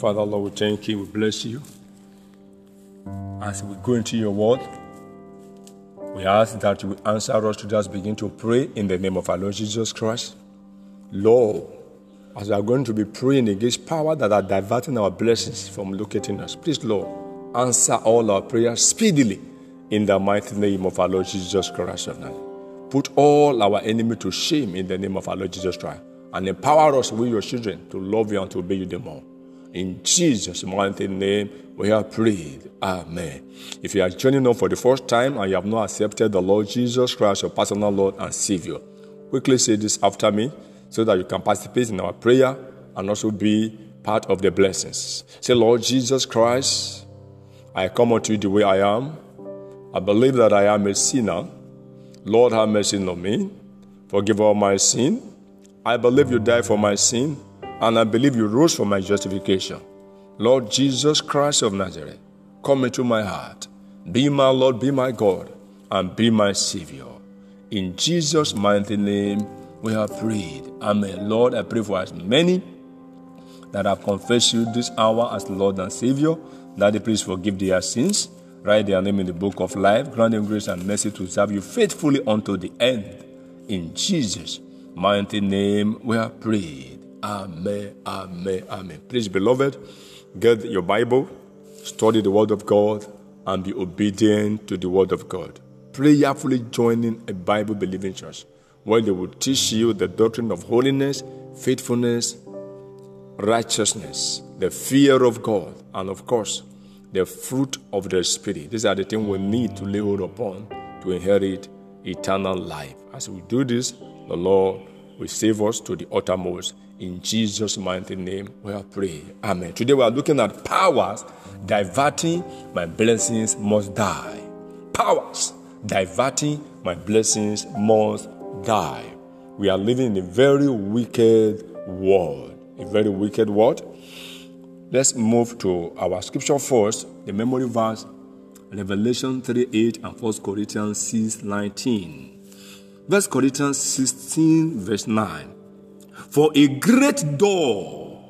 Father, Lord, we thank you. We bless you. As we go into your word, we ask that you answer us to just begin to pray in the name of our Lord Jesus Christ. Lord, as we are going to be praying against power that are diverting our blessings from locating us, please, Lord, answer all our prayers speedily in the mighty name of our Lord Jesus Christ of Nazareth. Put all our enemy to shame in the name of our Lord Jesus Christ and empower us with your children to love you and to obey you the more. In Jesus' mighty name, we have prayed. Amen. If you are joining us for the first time and you have not accepted the Lord Jesus Christ, your personal Lord and Savior, quickly say this after me so that you can participate in our prayer and also be part of the blessings. Say, Lord Jesus Christ, I come unto you the way I am. I believe that I am a sinner. Lord, have mercy on me. Forgive all my sin. I believe you died for my sin and I believe you rose for my justification. Lord Jesus Christ of Nazareth, come into my heart. Be my Lord, be my God, and be my Savior. In Jesus' mighty name, we have prayed. Amen. Lord, I pray for as many that have confessed you this hour as Lord and Savior, that they please forgive their sins, write their name in the book of life, grant them grace and mercy to serve you faithfully unto the end. In Jesus' mighty name, we have prayed. Amen, amen, amen. Please, beloved, get your Bible, study the Word of God, and be obedient to the Word of God. Prayerfully joining a Bible believing church where they will teach you the doctrine of holiness, faithfulness, righteousness, the fear of God, and of course, the fruit of the Spirit. These are the things we need to lay hold upon to inherit eternal life. As we do this, the Lord will save us to the uttermost in Jesus' mighty name, we are praying. Amen. Today we are looking at powers diverting my blessings must die. Powers diverting my blessings must die. We are living in a very wicked world. A very wicked world. Let's move to our scripture first, the memory verse, Revelation 3 8 and 1 Corinthians 6 19. 1 Corinthians 16, verse 9. For a great door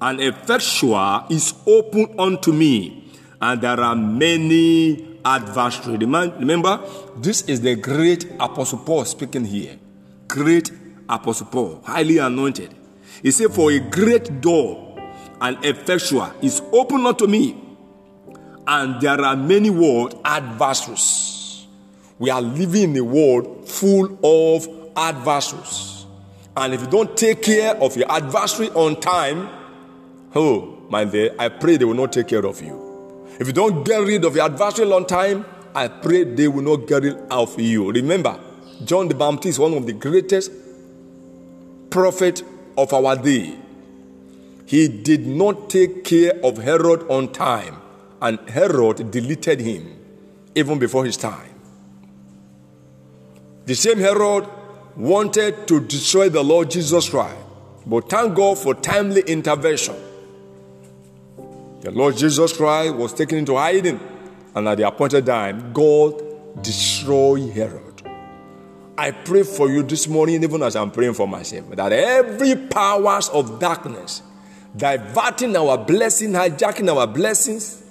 and effectual is open unto me, and there are many adversaries. Remember, this is the great Apostle Paul speaking here. Great Apostle Paul, highly anointed. He said, For a great door and effectual is open unto me, and there are many world adversaries. We are living in a world full of adversaries. And if you don't take care of your adversary on time, oh, my dear, I pray they will not take care of you. If you don't get rid of your adversary on time, I pray they will not get rid of you. Remember, John the Baptist, one of the greatest prophet of our day, he did not take care of Herod on time, and Herod deleted him even before his time. The same Herod wanted to destroy the Lord Jesus Christ. But thank God for timely intervention. The Lord Jesus Christ was taken into hiding, and at the appointed time, God destroyed Herod. I pray for you this morning, even as I'm praying for myself, that every powers of darkness diverting our blessing, hijacking our blessings,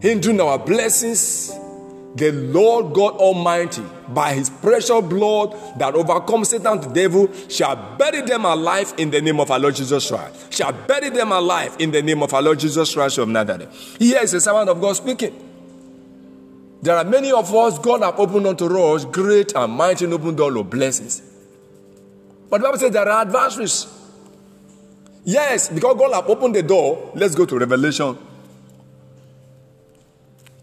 hindering our blessings, the Lord God Almighty, by his precious blood that overcomes Satan the devil, shall bury them alive in the name of our Lord Jesus Christ. Shall bury them alive in the name of our Lord Jesus Christ of Nazareth. Here is a servant of God speaking. There are many of us, God have opened unto us great and mighty and open door of blessings. But the Bible says there are adversaries. Yes, because God have opened the door. Let's go to Revelation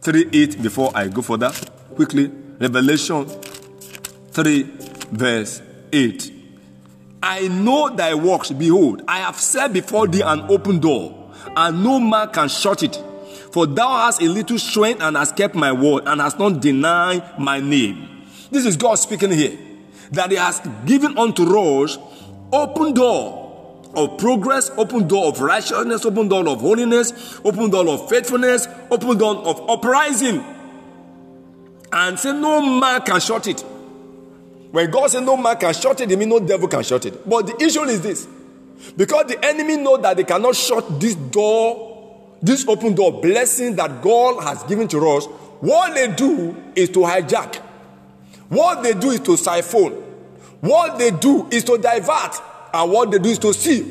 3 8 before I go further. Quickly, Revelation 3, verse 8. I know thy works. Behold, I have set before thee an open door, and no man can shut it. For thou hast a little strength and hast kept my word, and hast not denied my name. This is God speaking here. That He has given unto us open door of progress, open door of righteousness, open door of holiness, open door of faithfulness, open door of uprising. And say, No man can shut it. When God said no man can shut it, it means no devil can shut it. But the issue is this because the enemy know that they cannot shut this door, this open door, blessing that God has given to us, what they do is to hijack. What they do is to siphon. What they do is to divert. And what they do is to steal.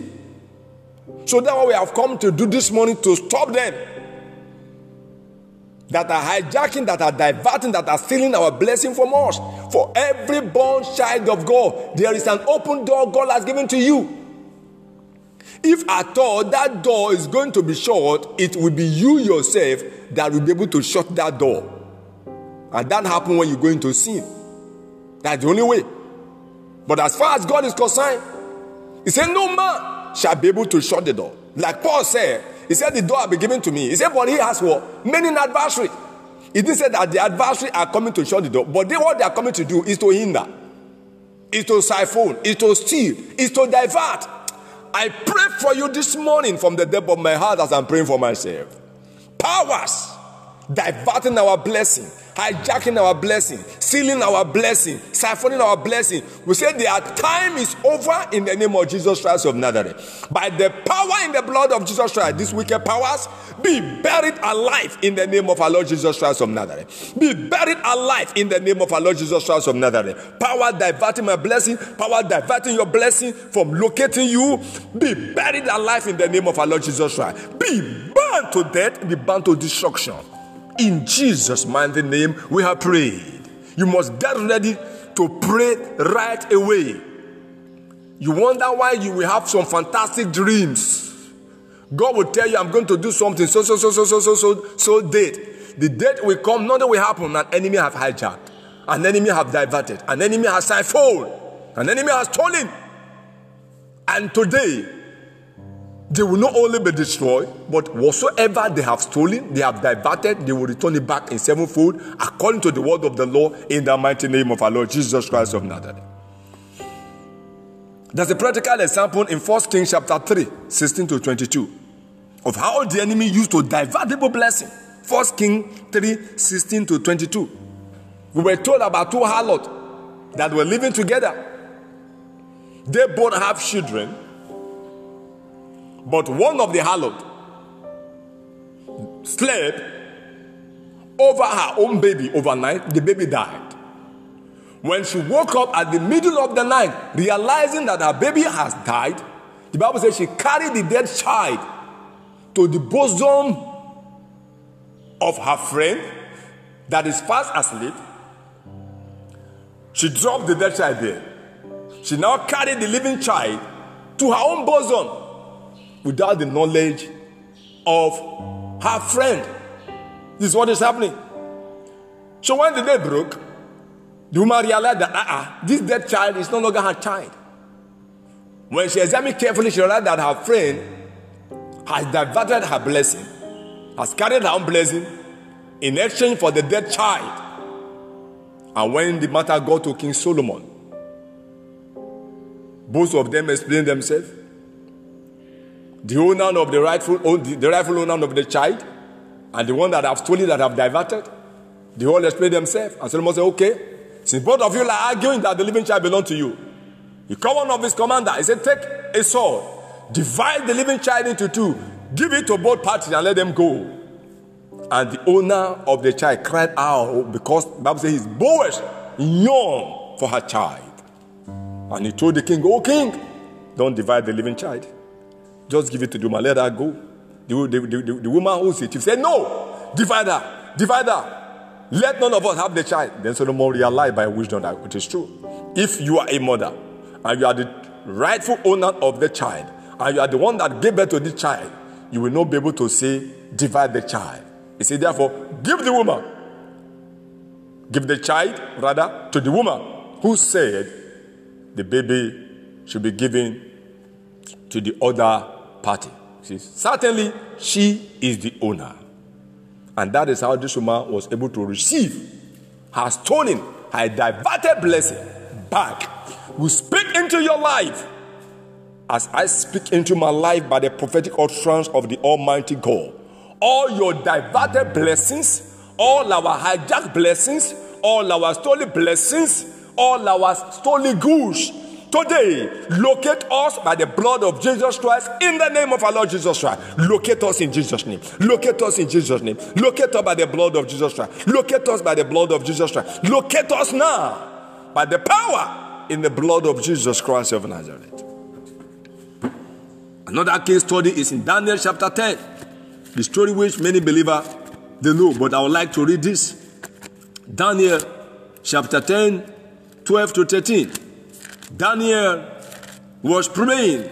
So that's what we have come to do this morning to stop them. That are hijacking, that are diverting, that are stealing our blessing from us. For every born child of God, there is an open door God has given to you. If at all that door is going to be shut, it will be you yourself that will be able to shut that door. And that happens when you go into sin. That's the only way. But as far as God is concerned, He said, No man shall be able to shut the door. Like Paul said, He said, The door will be given to me. He said, But he has what? Many adversary. He didn't say that the adversary are coming to shut the door, but they, what they are coming to do is to hinder, is to siphon, is to steal, is to divert. I pray for you this morning from the depth of my heart as I'm praying for myself. Powers diverting our blessing, hijacking our blessing, stealing our blessing, siphoning our blessing. We say their time is over in the name of Jesus Christ of Nazareth. By the power in the blood of Jesus Christ, these wicked powers be buried alive in the name of our Lord Jesus Christ of Nazareth. Be buried alive in the name of our Lord Jesus Christ of Nazareth. Power diverting my blessing, power diverting your blessing from locating you. Be buried alive in the name of our Lord Jesus Christ. Be burned to death, be burned to destruction. In Jesus' mighty name, we have prayed. You must get ready to pray right away. You wonder why you will have some fantastic dreams. God will tell you, I'm going to do something so, so, so, so, so, so, so, so date. The date will come, nothing will happen. An enemy have hijacked, an enemy have diverted, an enemy has siphoned, an enemy has stolen. And today, they will not only be destroyed, but whatsoever they have stolen, they have diverted, they will return it back in sevenfold, according to the word of the law in the mighty name of our Lord Jesus Christ of Nazareth. There's a practical example in 1 Kings chapter 3, 16 to 22, of how the enemy used to divert the blessing. 1 Kings 3, 16 to 22. We were told about two harlots that were living together. They both have children but one of the harlot slept over her own baby overnight. The baby died. When she woke up at the middle of the night, realizing that her baby has died, the Bible says she carried the dead child to the bosom of her friend that is fast asleep. She dropped the dead child there. She now carried the living child to her own bosom without the knowledge of her friend. This is what is happening. So when the day broke, the woman realized that uh-uh, this dead child is no longer her child. When she examined carefully, she realized that her friend has diverted her blessing, has carried her own blessing in exchange for the dead child. And when the matter got to King Solomon, both of them explained themselves the owner of the rightful, the rightful owner of the child, and the one that have stolen, that have diverted, they all explain themselves. And Solomon said, Okay, since both of you are arguing that the living child belongs to you, he called one of his commander. He said, Take a sword, divide the living child into two, give it to both parties, and let them go. And the owner of the child cried out because Bible says his bowels yearned for her child. And he told the king, Oh, king, don't divide the living child. Just give it to the woman. Let her go. The, the, the, the woman who said, said, No, divide her, divide her. Let none of us have the child. Then Solomon realized by wisdom that it is true. If you are a mother and you are the rightful owner of the child, and you are the one that gave birth to the child, you will not be able to say, divide the child. He said, therefore, give the woman, give the child, rather, to the woman who said the baby should be given to the other party. See, certainly, she is the owner. And that is how this woman was able to receive her stolen, her diverted blessing back. We speak into your life as I speak into my life by the prophetic utterance of the Almighty God. All your diverted blessings, all our hijacked blessings, all our stolen blessings, all our stolen goods. Today, locate us by the blood of Jesus Christ in the name of our Lord Jesus Christ. Locate us in Jesus' name. Locate us in Jesus' name. Locate us by the blood of Jesus Christ. Locate us by the blood of Jesus Christ. Locate us now by the power in the blood of Jesus Christ of Nazareth. Another case study is in Daniel chapter 10. The story which many believers they know, but I would like to read this. Daniel chapter 10, 12 to 13. Daniel was praying,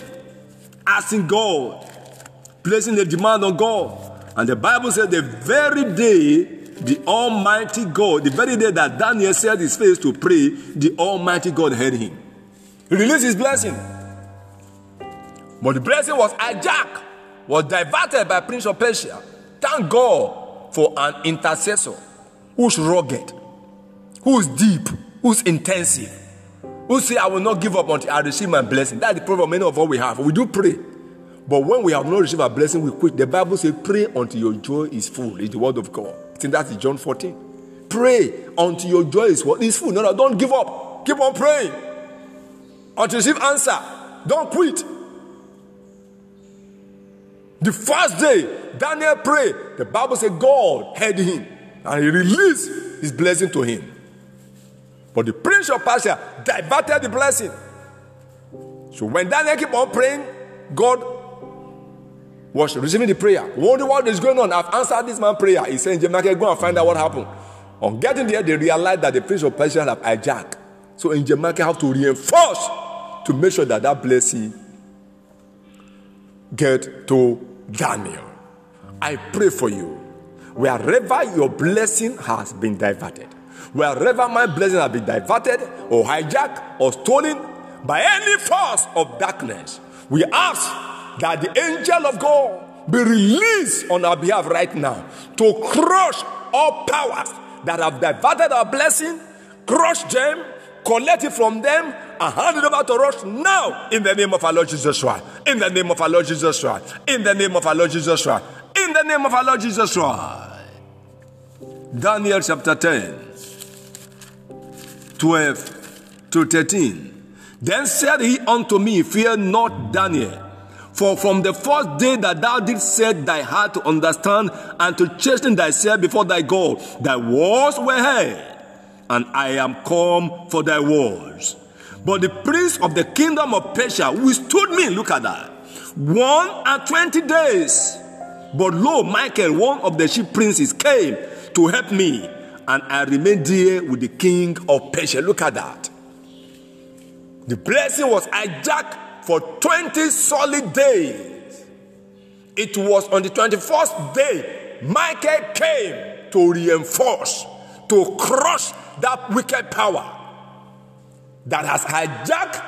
asking God, placing the demand on God. And the Bible said the very day the Almighty God, the very day that Daniel set his face to pray, the Almighty God heard him. He released his blessing. But the blessing was hijacked, was diverted by Prince of Persia. Thank God for an intercessor who's rugged, who's deep, who's intensive who say, I will not give up until I receive my blessing. That's the problem many of us we have. We do pray. But when we have not received our blessing, we quit. The Bible says, pray until your joy is full. It's the word of God. I think that's John 14. Pray until your joy is what is full. No, no, don't give up. Keep on praying. Until you receive answer. Don't quit. The first day, Daniel prayed. The Bible said God heard him and he released his blessing to him. But the prince of Persia diverted the blessing. So when Daniel kept on praying, God was receiving the prayer. Wonder what is going on. I've answered this man's prayer. He said, Michael, go and find out what happened. On getting there, they realized that the prince of Persia had hijacked. So in Michael, have to reinforce to make sure that that blessing get to Daniel. I pray for you. Wherever your blessing has been diverted, wherever my blessing has been diverted or hijacked or stolen by any force of darkness, we ask that the angel of God be released on our behalf right now to crush all powers that have diverted our blessing, crush them, collect it from them, and hand it over to us now in the name of our Lord Jesus Christ. In the name of our Lord Jesus Christ. In the name of our Lord Jesus Christ. In the name of our Lord Jesus Christ. Daniel chapter 10. 12 to 13. Then said he unto me, Fear not, Daniel. For from the first day that thou didst set thy heart to understand and to chasten thyself before thy God, thy words were heard, and I am come for thy words. But the prince of the kingdom of Persia withstood me, look at that, one and twenty days. But lo, Michael, one of the chief princes, came to help me and I remained there with the king of Persia. Look at that. The blessing was hijacked for 20 solid days. It was on the 21st day Michael came to reinforce, to crush that wicked power that has hijacked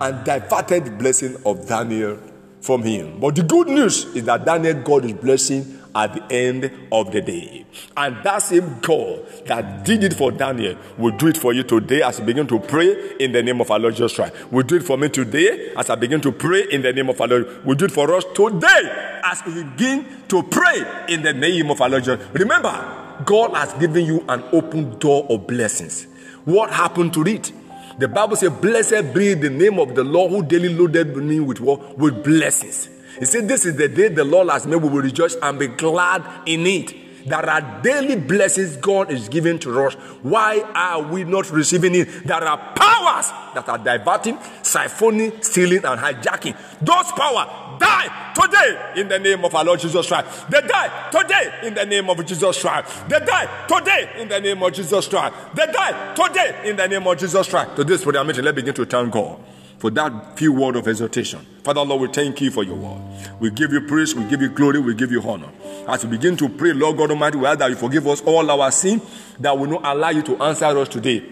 and diverted the blessing of Daniel from him. But the good news is that Daniel got his blessing at the end of the day. And that same God that did it for Daniel will do it for you today as you begin to pray in the name of our Lord Jesus Christ. Will do it for me today as I begin to pray in the name of our Lord. Will do it for us today as we begin to pray in the name of our Lord Jesus. Remember, God has given you an open door of blessings. What happened to it? The Bible says, Blessed be the name of the Lord who daily loaded me with what? With blessings. He said, This is the day the Lord has made. We will rejoice and be glad in it. There are daily blessings God is giving to us. Why are we not receiving it? There are powers that are diverting, siphoning, stealing, and hijacking. Those powers die today in the name of our Lord Jesus Christ. They die today in the name of Jesus Christ. They die today in the name of Jesus Christ. They die today in the name of Jesus Christ. To this meeting, let's begin to thank God for that few word of exhortation. Father, Lord, we thank you for your word. We give you praise, we give you glory, we give you honor. As we begin to pray, Lord God Almighty, we ask that you forgive us all our sin, that will not allow you to answer us today.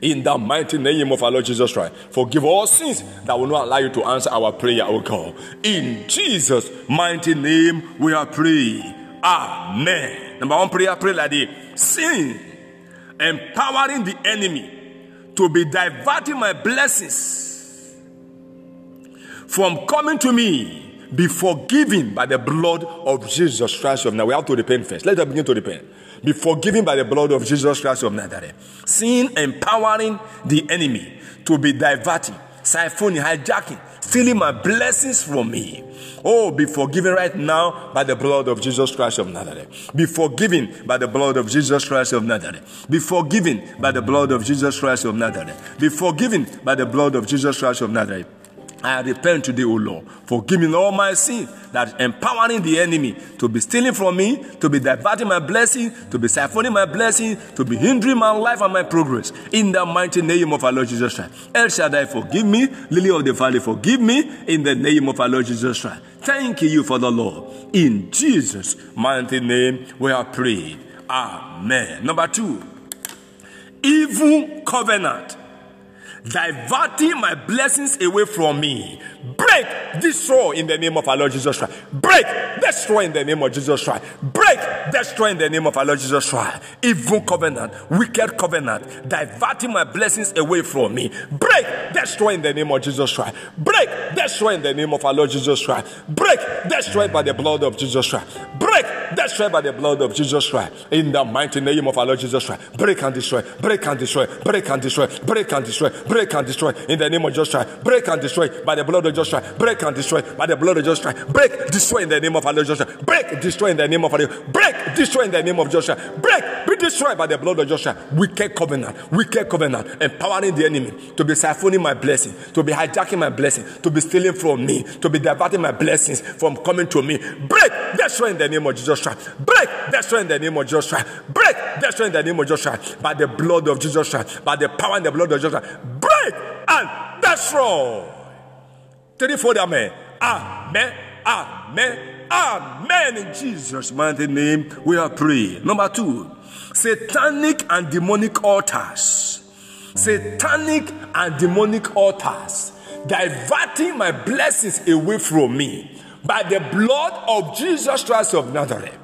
In the mighty name of our Lord Jesus Christ, forgive all sins that will not allow you to answer our prayer, O God. In Jesus' mighty name, we are praying. Amen. Number one prayer, pray like this. Sin, empowering the enemy to be diverting my blessings from coming to me be forgiven by the blood of Jesus Christ of Nazareth. We have to repent first. Let us begin to repent. Be forgiven by the blood of Jesus Christ of Nazareth. Sin empowering the enemy to be diverting, siphoning, hijacking, stealing my blessings from me. Oh, be forgiven right now by the blood of Jesus Christ of Nazareth. Be forgiven by the blood of Jesus Christ of Nazareth. Be forgiven by the blood of Jesus Christ of Nazareth. Be forgiven by the blood of Jesus Christ of Nazareth. I repent today, O Lord, for giving all my sins, that empowering the enemy to be stealing from me, to be diverting my blessing, to be siphoning my blessing, to be hindering my life and my progress. In the mighty name of our Lord Jesus Christ. El Shaddai, forgive me. Lily of the Valley, forgive me. In the name of our Lord Jesus Christ. Thank you for the Lord. In Jesus' mighty name, we are prayed. Amen. Number two, evil covenant diverting my blessings away from me. Break, destroy in the name of our Lord Jesus Christ. Break, destroy in the name of Jesus Christ. Break, destroy in the name of our Lord Jesus Christ. Evil covenant, wicked covenant, diverting my blessings away from me. Break, destroy in the name of Jesus Christ. Break, destroy in the name of our Lord Jesus Christ. Break, destroy by the blood of Jesus Christ. Break, destroy by the blood of Jesus Christ. In the mighty name of our Lord Jesus Christ. Break and destroy, break and destroy, break and destroy, break and destroy, break and destroy in the name of Jesus Christ. Break and destroy by the blood of Jesus Christ. Break and destroy by the blood of Jesus Christ. Break, destroy in the name of our Lord Jesus Christ. Break, destroy in the name of our Lord. Break, destroy in the name of Jesus Christ. Break, be destroyed by the blood of Jesus Christ. Wicked covenant, wicked covenant, empowering the enemy to be siphoning my blessing, to be hijacking my blessing, to be stealing from me, to be diverting my blessings from coming to me. Break, destroy in the name of Jesus Christ. Break, destroy in the name of Christ. Break, destroy in the name of Christ. By the blood of Jesus Christ, by the power and the blood of Christ. Break and destroy. Threefold amen. Amen. Amen. Amen. In Jesus' mighty name, we are praying. Number two, satanic and demonic altars. Satanic and demonic altars diverting my blessings away from me by the blood of Jesus Christ of Nazareth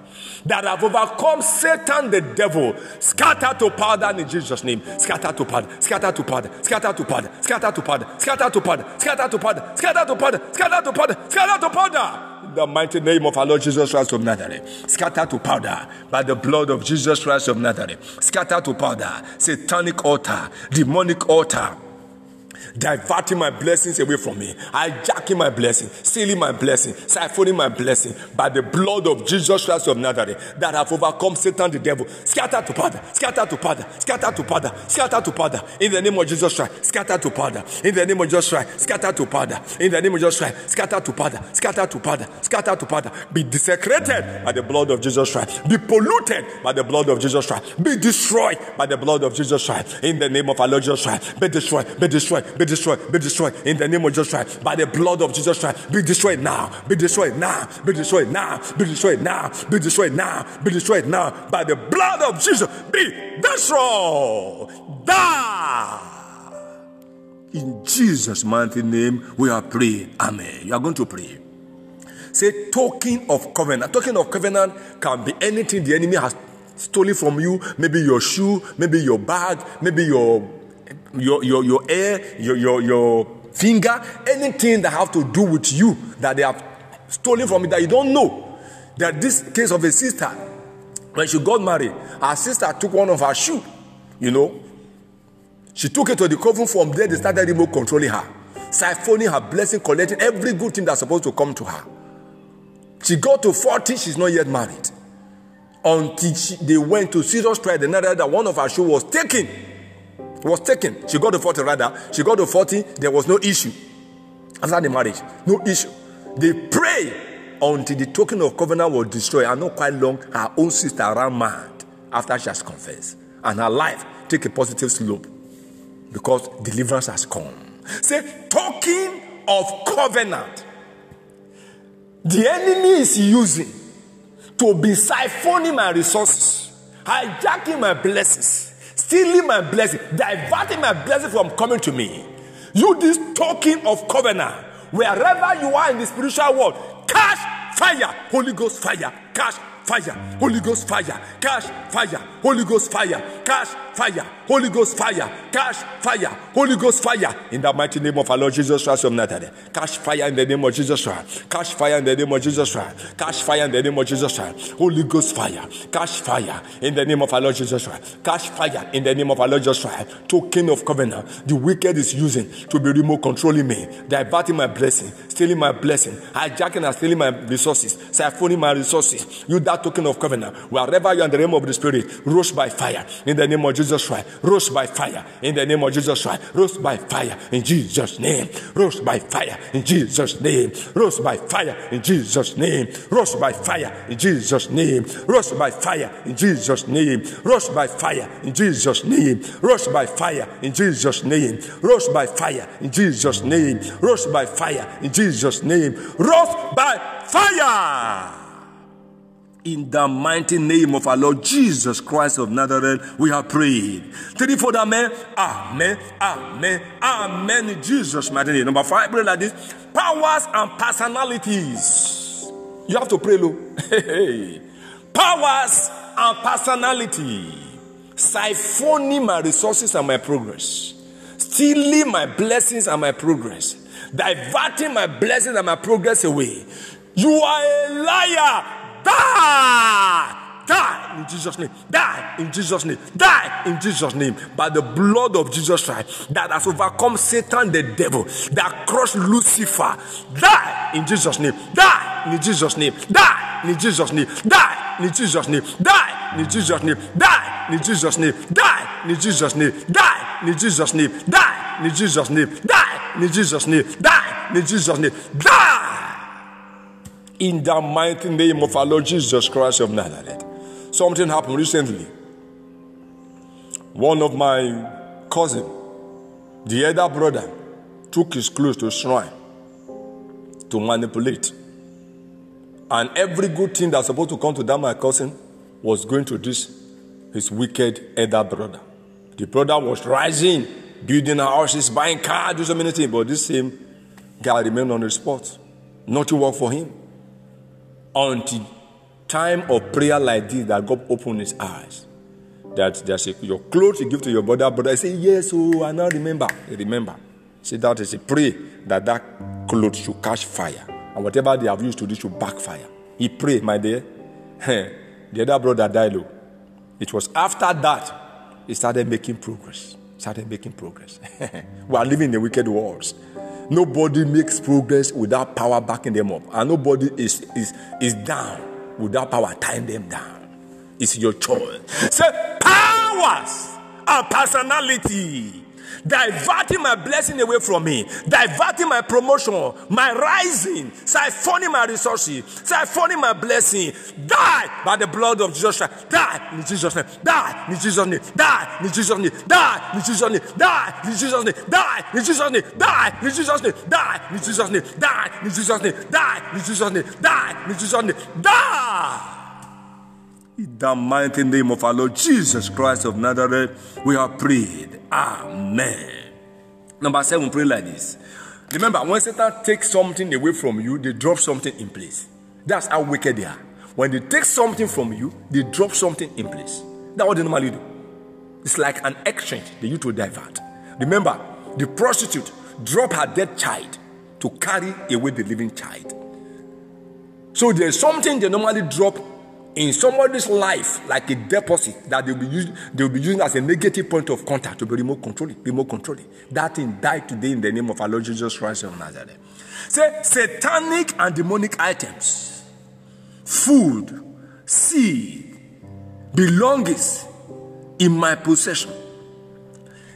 that have overcome Satan the devil. Scatter to powder in Jesus' name. Scatter to powder, scatter to powder, scatter to powder, scatter to powder, scatter to powder, scatter to powder, scatter to powder, scatter to powder, scatter to powder. The mighty name of our Lord Jesus Christ of Nazareth. Scatter to powder by the blood of Jesus Christ of Nazareth. Scatter to powder. Satanic altar, demonic altar diverting my blessings away from me, hijacking my blessing, stealing my blessing, siphoning my blessing by the blood of Jesus Christ of Nazareth that have overcome Satan the devil. Scatter to powder, scatter to powder, scatter to powder, scatter to powder. In the name of Jesus Christ, scatter to powder. In the name of Jesus Christ, scatter to powder. In the name of Jesus Christ, scatter to powder, scatter to powder, scatter to powder. Be desecrated by the blood of Jesus Christ. Be polluted by the blood of Jesus Christ. Be destroyed by the blood of Jesus Christ. In the name of our Lord Jesus Christ, be destroyed, be destroyed, be destroyed, be destroyed in the name of Jesus Christ, by the blood of Jesus Christ. Be destroyed now, be destroyed now, be destroyed now, be destroyed now, be destroyed now, be destroyed now, by the blood of Jesus. Be destroyed. Die. In Jesus' mighty name, we are praying. Amen. You are going to pray. Say, token of covenant. Token of covenant can be anything the enemy has stolen from you. Maybe your shoe, maybe your bag, maybe your your your your hair, your your your finger, anything that have to do with you that they have stolen from you that you don't know. That this case of a sister, when she got married, her sister took one of her shoe, you know. She took it to the coven from there, they started remote controlling her, siphoning her blessing, collecting every good thing that's supposed to come to her. She got to 40, she's not yet married. Until she, they went to serious trial, the night that one of her shoe was taken was taken. She got to 40 rather. She got to 40, there was no issue. After the marriage, no issue. They pray until the token of covenant was destroyed. And not quite long, her own sister ran mad after she has confessed. And her life take a positive slope because deliverance has come. Say, talking of covenant, the enemy is using to be siphoning my resources, hijacking my blessings stealing my blessing, diverting my blessing from coming to me. You, this talking of covenant, wherever you are in the spiritual world, catch fire, Holy Ghost fire, catch fire, Holy Ghost fire, cash fire, Holy Ghost fire, cash fire, Holy Ghost fire, cash fire, Holy Ghost fire. In the mighty name of our Lord Jesus Christ of Nazareth, cash fire in the name of Jesus Christ, cash fire in the name of Jesus Christ, cash fire in the name of Jesus Christ, Holy Ghost fire, cash fire in the name of our Lord Jesus Christ, cash fire in the name of our Lord Jesus Christ. Token of covenant, the wicked is using to be remote controlling me, diverting my blessing, stealing my blessing, hijacking and stealing my resources, siphoning my resources. You that token of covenant, wherever you are in the realm of the spirit, roast by fire in the name of Jesus Christ. Roast by fire in the name of Jesus Christ. Roast by fire in Jesus' name. Roast by fire in Jesus' name. Roast by fire in Jesus' name. Roast by fire in Jesus' name. Roast by fire in Jesus' name. Roast by fire in Jesus' name. Roast by fire in Jesus' name. Roast by fire in Jesus' name. Roast by fire in Jesus' name. Roast by fire. In the mighty name of our Lord Jesus Christ of Nazareth, we have prayed. Three for amen, amen, amen, amen. In Jesus' mighty name. Number five, pray like this: powers and personalities. You have to pray, low. powers and personality, siphoning my resources and my progress, stealing my blessings and my progress, diverting my blessings and my progress away. You are a liar. Die! Die in Jesus' name. Die in Jesus' name. Die in Jesus' name. By the blood of Jesus Christ that has overcome Satan the devil, that crushed Lucifer. Die in Jesus' name. Die in Jesus' name. Die in Jesus' name. Die in Jesus' name. Die in Jesus' name. Die in Jesus' name. Die in Jesus' name. Die in Jesus' name. Die in Jesus' name. Die in Jesus' name. Die in Jesus' name. Die in the mighty name of our Lord Jesus Christ of Nazareth. Something happened recently. One of my cousin, the elder brother, took his clothes to shrine to manipulate. And every good thing that's supposed to come to that my cousin was going to this his wicked elder brother. The brother was rising, building houses, buying cars, doing so many things, but this same guy remained on the spot. Nothing worked for him until time of prayer like this that God opened his eyes. That there's a, your clothes you give to your brother, brother. Say, Yes, oh, I now remember. remember. See, that is a pray that that clothes should catch fire. And whatever they have used to do should backfire. He prayed, my dear. the other brother died. Low. It was after that he started making progress. Started making progress. we are living in a wicked world. Nobody makes progress without power backing them up. And nobody is, is, is down without power tying them down. It's your choice. Say, powers and personality diverting my blessing away from me, diverting my promotion, my rising, siphoning my resources, siphoning my blessing. Die by the blood of Jesus Christ. Die in Jesus' name. Die in Jesus' name. Die in Jesus' name. Die in Jesus' name. Die in Jesus' name. Die in Jesus' name. Die in Jesus' name. Die in Jesus' name. Die in Jesus' name. Die in Jesus' name. Die in Jesus' name. Die. In the mighty name of our Lord Jesus Christ of Nazareth, we have prayed. Amen. Number seven, pray like this. Remember, when Satan takes something away from you, they drop something in place. That's how wicked they are. When they take something from you, they drop something in place. That's what they normally do. It's like an exchange they use to divert. Remember, the prostitute dropped her dead child to carry away the living child. So there's something they normally drop in somebody's life like a deposit that they'll be using, they'll be using as a negative point of contact to be remote controlling, remote controlling. That thing died today in the name of our Lord Jesus Christ of Nazareth. Say satanic and demonic items, food, seed, belongings in my possession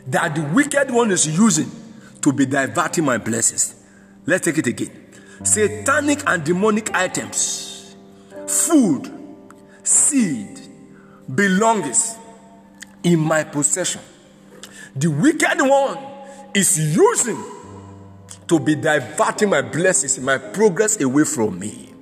that the wicked one is using to be diverting my blessings. Let's take it again. Satanic and demonic items, food, seed, belongings in my possession. The wicked one is using to be diverting my blessings, my progress away from me.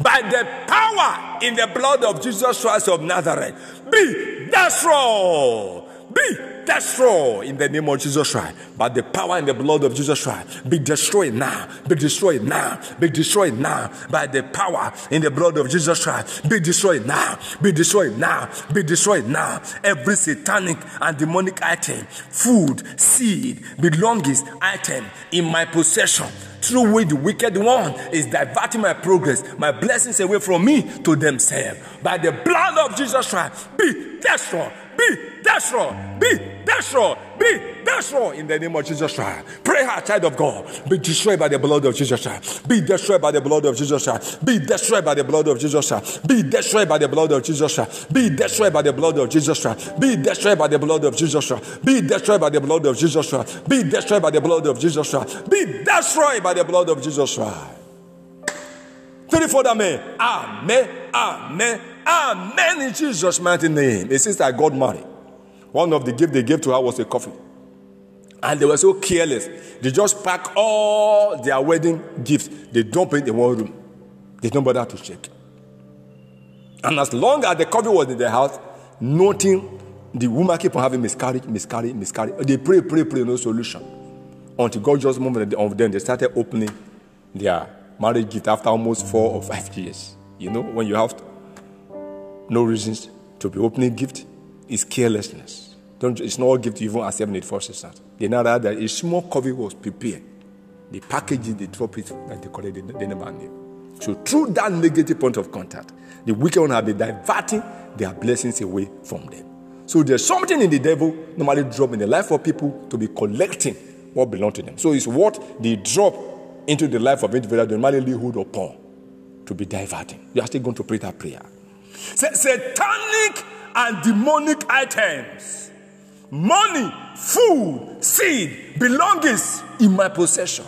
By the power in the blood of Jesus Christ of Nazareth, be destroyed. Be destroyed in the name of Jesus Christ. By the power and the blood of Jesus Christ. Be destroyed now. Be destroyed now. Be destroyed now. By the power in the blood of Jesus Christ. Be destroyed now. Be destroyed now. Be destroyed now. Every satanic and demonic item, food, seed, belongings item in my possession through which the wicked one is diverting my progress, my blessings away from me to themselves. By the blood of Jesus Christ, be destroyed, be destroyed, be destroyed, be destroyed in the name of Jesus Christ. Pray hard, child of God. Be destroyed by the blood of Jesus Christ. Be destroyed by the blood of Jesus Christ. Be destroyed by the blood of Jesus Christ. Be destroyed by the blood of Jesus Christ. Be destroyed by the blood of Jesus Christ. Be destroyed by the blood of Jesus Christ. Be destroyed by the blood of Jesus Christ. Be destroyed by the blood of Jesus Christ. Be destroyed by the blood of Jesus Christ. Three for amen. Amen. Amen. Ah, Amen in Jesus' mighty name. A sister I got married. One of the gifts they gave to her was a coffin. And they were so careless. They just pack all their wedding gifts, they dump it in one room. They don't bother to check. And as long as the coffee was in the house, nothing, the woman keep on having miscarriage, miscarriage, miscarriage. They pray, pray, pray, no solution. Until God just moved of them, they started opening their marriage gift after almost four or five years. You know, when you have no reasons to be opening gift, is carelessness. Don't, it's not gift you even accept it for start. They know that a small coffee was prepared. They package it, they drop it, and they collect it, they never knew. So through that negative point of contact, the wicked one have been diverting their blessings away from them. So there's something in the devil normally drop in the life of people to be collecting what belongs to them. So it's what they drop into the life of individual they normally hold upon to be diverting. You are still going to pray that prayer. Satanic and demonic items, money, food, seed, belongings in my possession,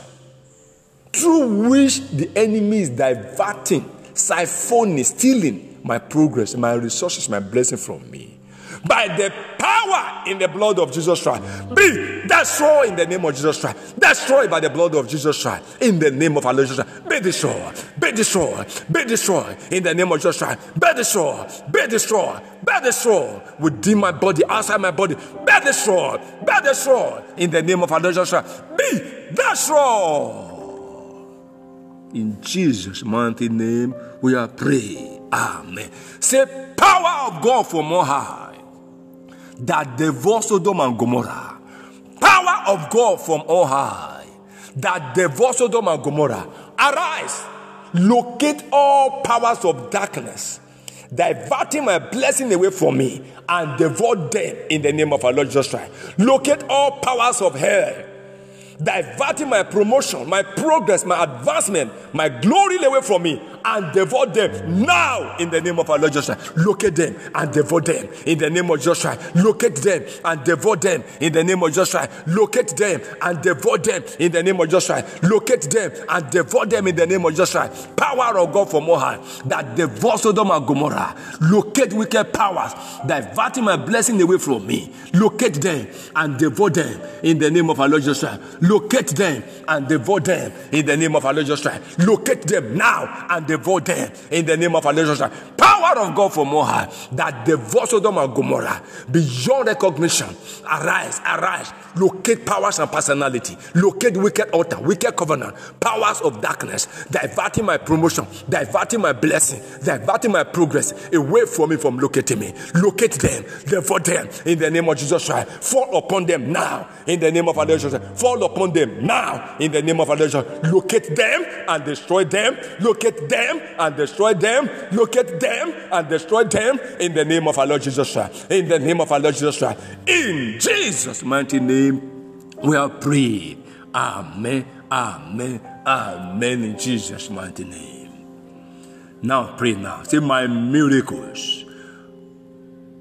through which the enemy is diverting, siphoning, stealing my progress, my resources, my blessing from me by the power in the blood of Jesus Christ. Be destroyed in the name of Jesus Christ. Destroyed by the blood of Jesus Christ. In the name of our Lord Jesus Christ. Be destroyed. Be destroyed. Be destroyed. In the name of Jesus Christ. Be destroyed. Be destroyed. Be destroyed. Within my body, outside my body. Be destroyed. Be destroyed. In the name of our Lord Jesus Christ. Be destroyed. In Jesus' mighty name, we are praying. Amen. Say, power of God for on high that divorced Sodom and Gomorrah. Power of God from on high that divorced Sodom and Gomorrah. Arise, locate all powers of darkness, diverting my blessing away from me, and devote them in the name of our Lord Jesus Christ. Locate all powers of hell diverting my promotion, my progress, my advancement, my glory away from me, and devour them now in the name of our Lord Christ. Locate them and devour them in the name of Christ. Locate them and devour them in the name of Christ. Locate them and devour them in the name of Christ. Locate them and devour them in the name of Christ. Power of God from Mohai that devour Sodom and Gomorrah. Locate wicked powers diverting my blessing away from me. Locate them and devour them in the name of our Lord Christ. Locate them and devour them in the name of our Lord Christ. Locate them now and devour them in the name of our Lord Christ. Power of God from Mohai that devours Sodom and Gomorrah beyond recognition. Arise, arise. Locate powers and personality. Locate wicked altar, wicked covenant, powers of darkness, diverting my promotion, diverting my blessing, diverting my progress away from me from locating me. Locate them, devour them in the name of Jesus Christ. Fall upon them now in the name of our Lord Jesus. Fall upon them now in the name of our Lord Jesus. Locate them and destroy them. Locate them and destroy them. Locate them and destroy them in the name of our Lord Jesus Christ. In the name of our Lord Jesus Christ. In Jesus' mighty name, we are praying. Amen. Amen. Amen. In Jesus' mighty name. Now pray now. Say, My miracles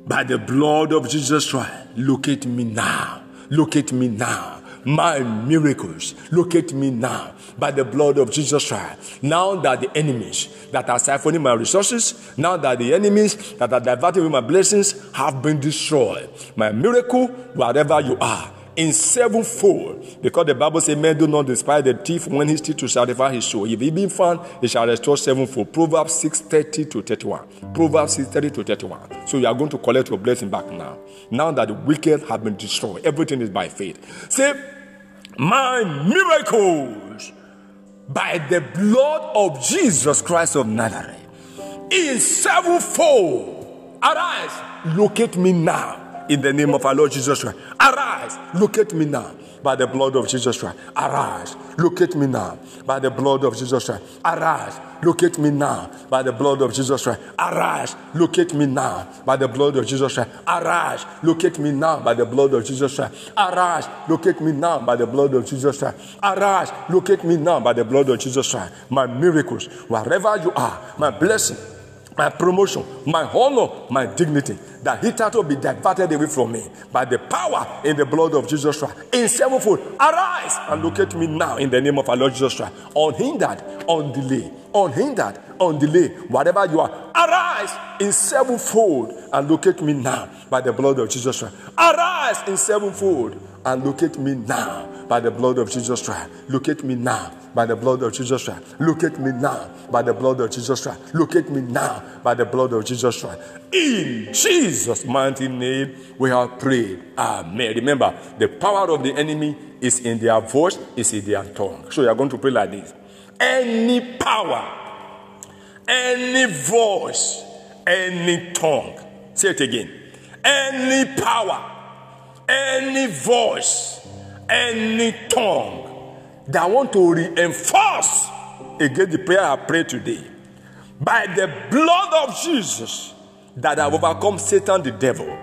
by the blood of Jesus Christ, locate me now. Locate me now. My miracles, locate me now by the blood of Jesus Christ. Now that the enemies that are siphoning my resources, now that the enemies that are diverting my blessings have been destroyed. My miracle, wherever you are, in sevenfold. Because the Bible says, Men do not despise the thief when he steals to satisfy his soul. If he be found, he shall restore sevenfold. Proverbs 6 30 to 31. Proverbs 6 30 to 31. So you are going to collect your blessing back now. Now that the wicked have been destroyed, everything is by faith. Say, My miracles by the blood of Jesus Christ of Nazareth in sevenfold. Arise, locate me now in the name of our Lord Jesus Christ. Arise, locate me now by the blood of Jesus Christ. Arise, locate me now by the blood of Jesus Christ. Arise, locate me now by the blood of Jesus Christ. Arise, locate me now by the blood of Jesus Christ. Arise, locate me now by the blood of Jesus Christ. Arise, locate me now by the blood of Jesus Christ. Arise, locate me now by the blood of Jesus Christ. My miracles, wherever you are, my blessing my promotion, my honor, my dignity, that hitherto be diverted away from me by the power in the blood of Jesus Christ. In sevenfold, arise and locate me now in the name of our Lord Jesus Christ. Unhindered, on delay, unhindered, on delay, whatever you are, arise in sevenfold and locate me now by the blood of Jesus Christ. Arise in sevenfold and locate me now by the blood of Jesus Christ. Look at me now by the blood of Jesus Christ. Look at me now by the blood of Jesus Christ. Look at me now by the blood of Jesus Christ. In Jesus' mighty name, we have prayed. Amen. Remember, the power of the enemy is in their voice, is in their tongue. So you are going to pray like this. Any power, any voice, any tongue. Say it again. Any power, any voice, any tongue that want to reinforce against the prayer I pray today, by the blood of Jesus that have overcome Satan the devil,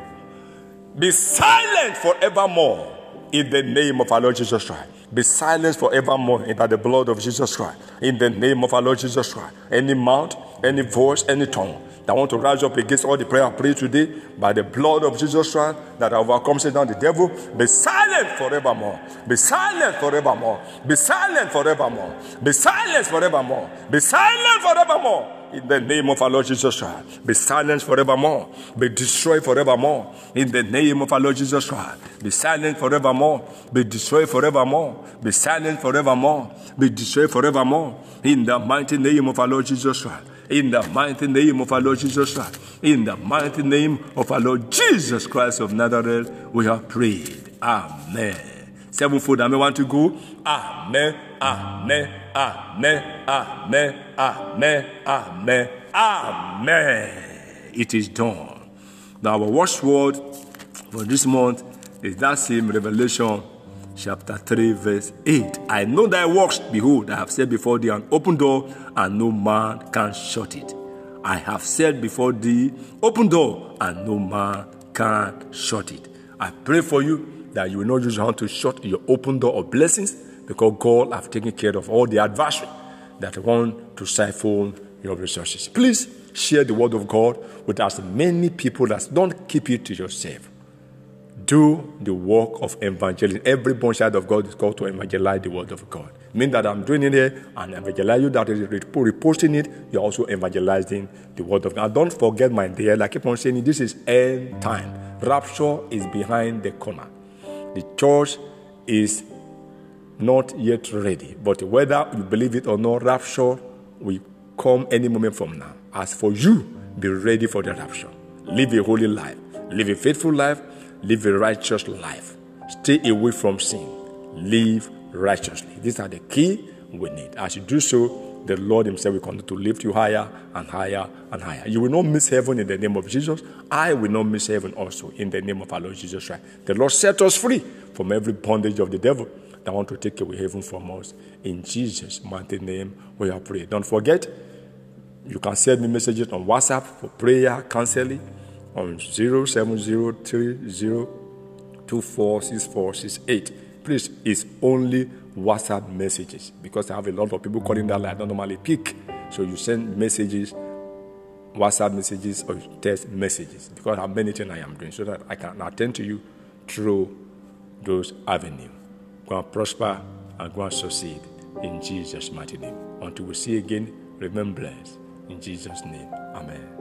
be silent forevermore in the name of our Lord Jesus Christ. Be silent forevermore by the blood of Jesus Christ. In the name of our Lord Jesus Christ. Any mouth, any voice, any tongue that want to rise up against all the prayer I pray today by the blood of Jesus Christ that overcomes Satan the devil. Be silent forevermore. Be silent forevermore. Be silent forevermore. Be silent forevermore. Be silent forevermore. In the name of our Lord Jesus Christ. Be silent forevermore. Be destroyed forevermore. In the name of our Lord Jesus Christ. Be silent forevermore. Be destroyed forevermore. Be silent forevermore. Be destroyed forevermore. In the mighty name of our Lord Jesus Christ. In the mighty name of our Lord Jesus Christ. In the mighty name of our Lord Jesus Christ of Nazareth, we have prayed. Amen. Sevenfold, I may want to go. Amen. Amen. Amen. Amen. Amen. Amen. Amen. It is done. Now, our watchword for this month is that same Revelation chapter 3, verse 8. I know thy works. Behold, I have set before thee an open door, and no man can shut it. I have set before thee open door, and no man can shut it. I pray for you that you will not use your hand to shut your open door of blessings, because God have taken care of all the adversary that want to siphon your resources. Please share the word of God with as many people as don't keep it to yourself do the work of evangelism. Every born child of God is called to evangelize the word of God. Mean that I'm doing it here and evangelize you that is reposting it, you're also evangelizing the word of God. Don't forget, my dear, like I keep on saying, this is end time. Rapture is behind the corner. The church is not yet ready. But whether you believe it or not, rapture will come any moment from now. As for you, be ready for the rapture. Live a holy life. Live a faithful life Live a righteous life. Stay away from sin. Live righteously. These are the key we need. As you do so, the Lord Himself will continue to lift you higher and higher and higher. You will not miss heaven in the name of Jesus. I will not miss heaven also in the name of our Lord Jesus Christ. The Lord set us free from every bondage of the devil that want to take away heaven from us. In Jesus' mighty name, we are praying. Don't forget, you can send me messages on WhatsApp for prayer, counseling on 0703024648. Please, it's only WhatsApp messages because I have a lot of people calling that I don't normally pick. So you send messages, WhatsApp messages, or text messages because have many things I am doing so that I can attend to you through those avenues. Go and prosper and go and succeed in Jesus' mighty name. Until we see again, remain blessed. In Jesus' name, Amen.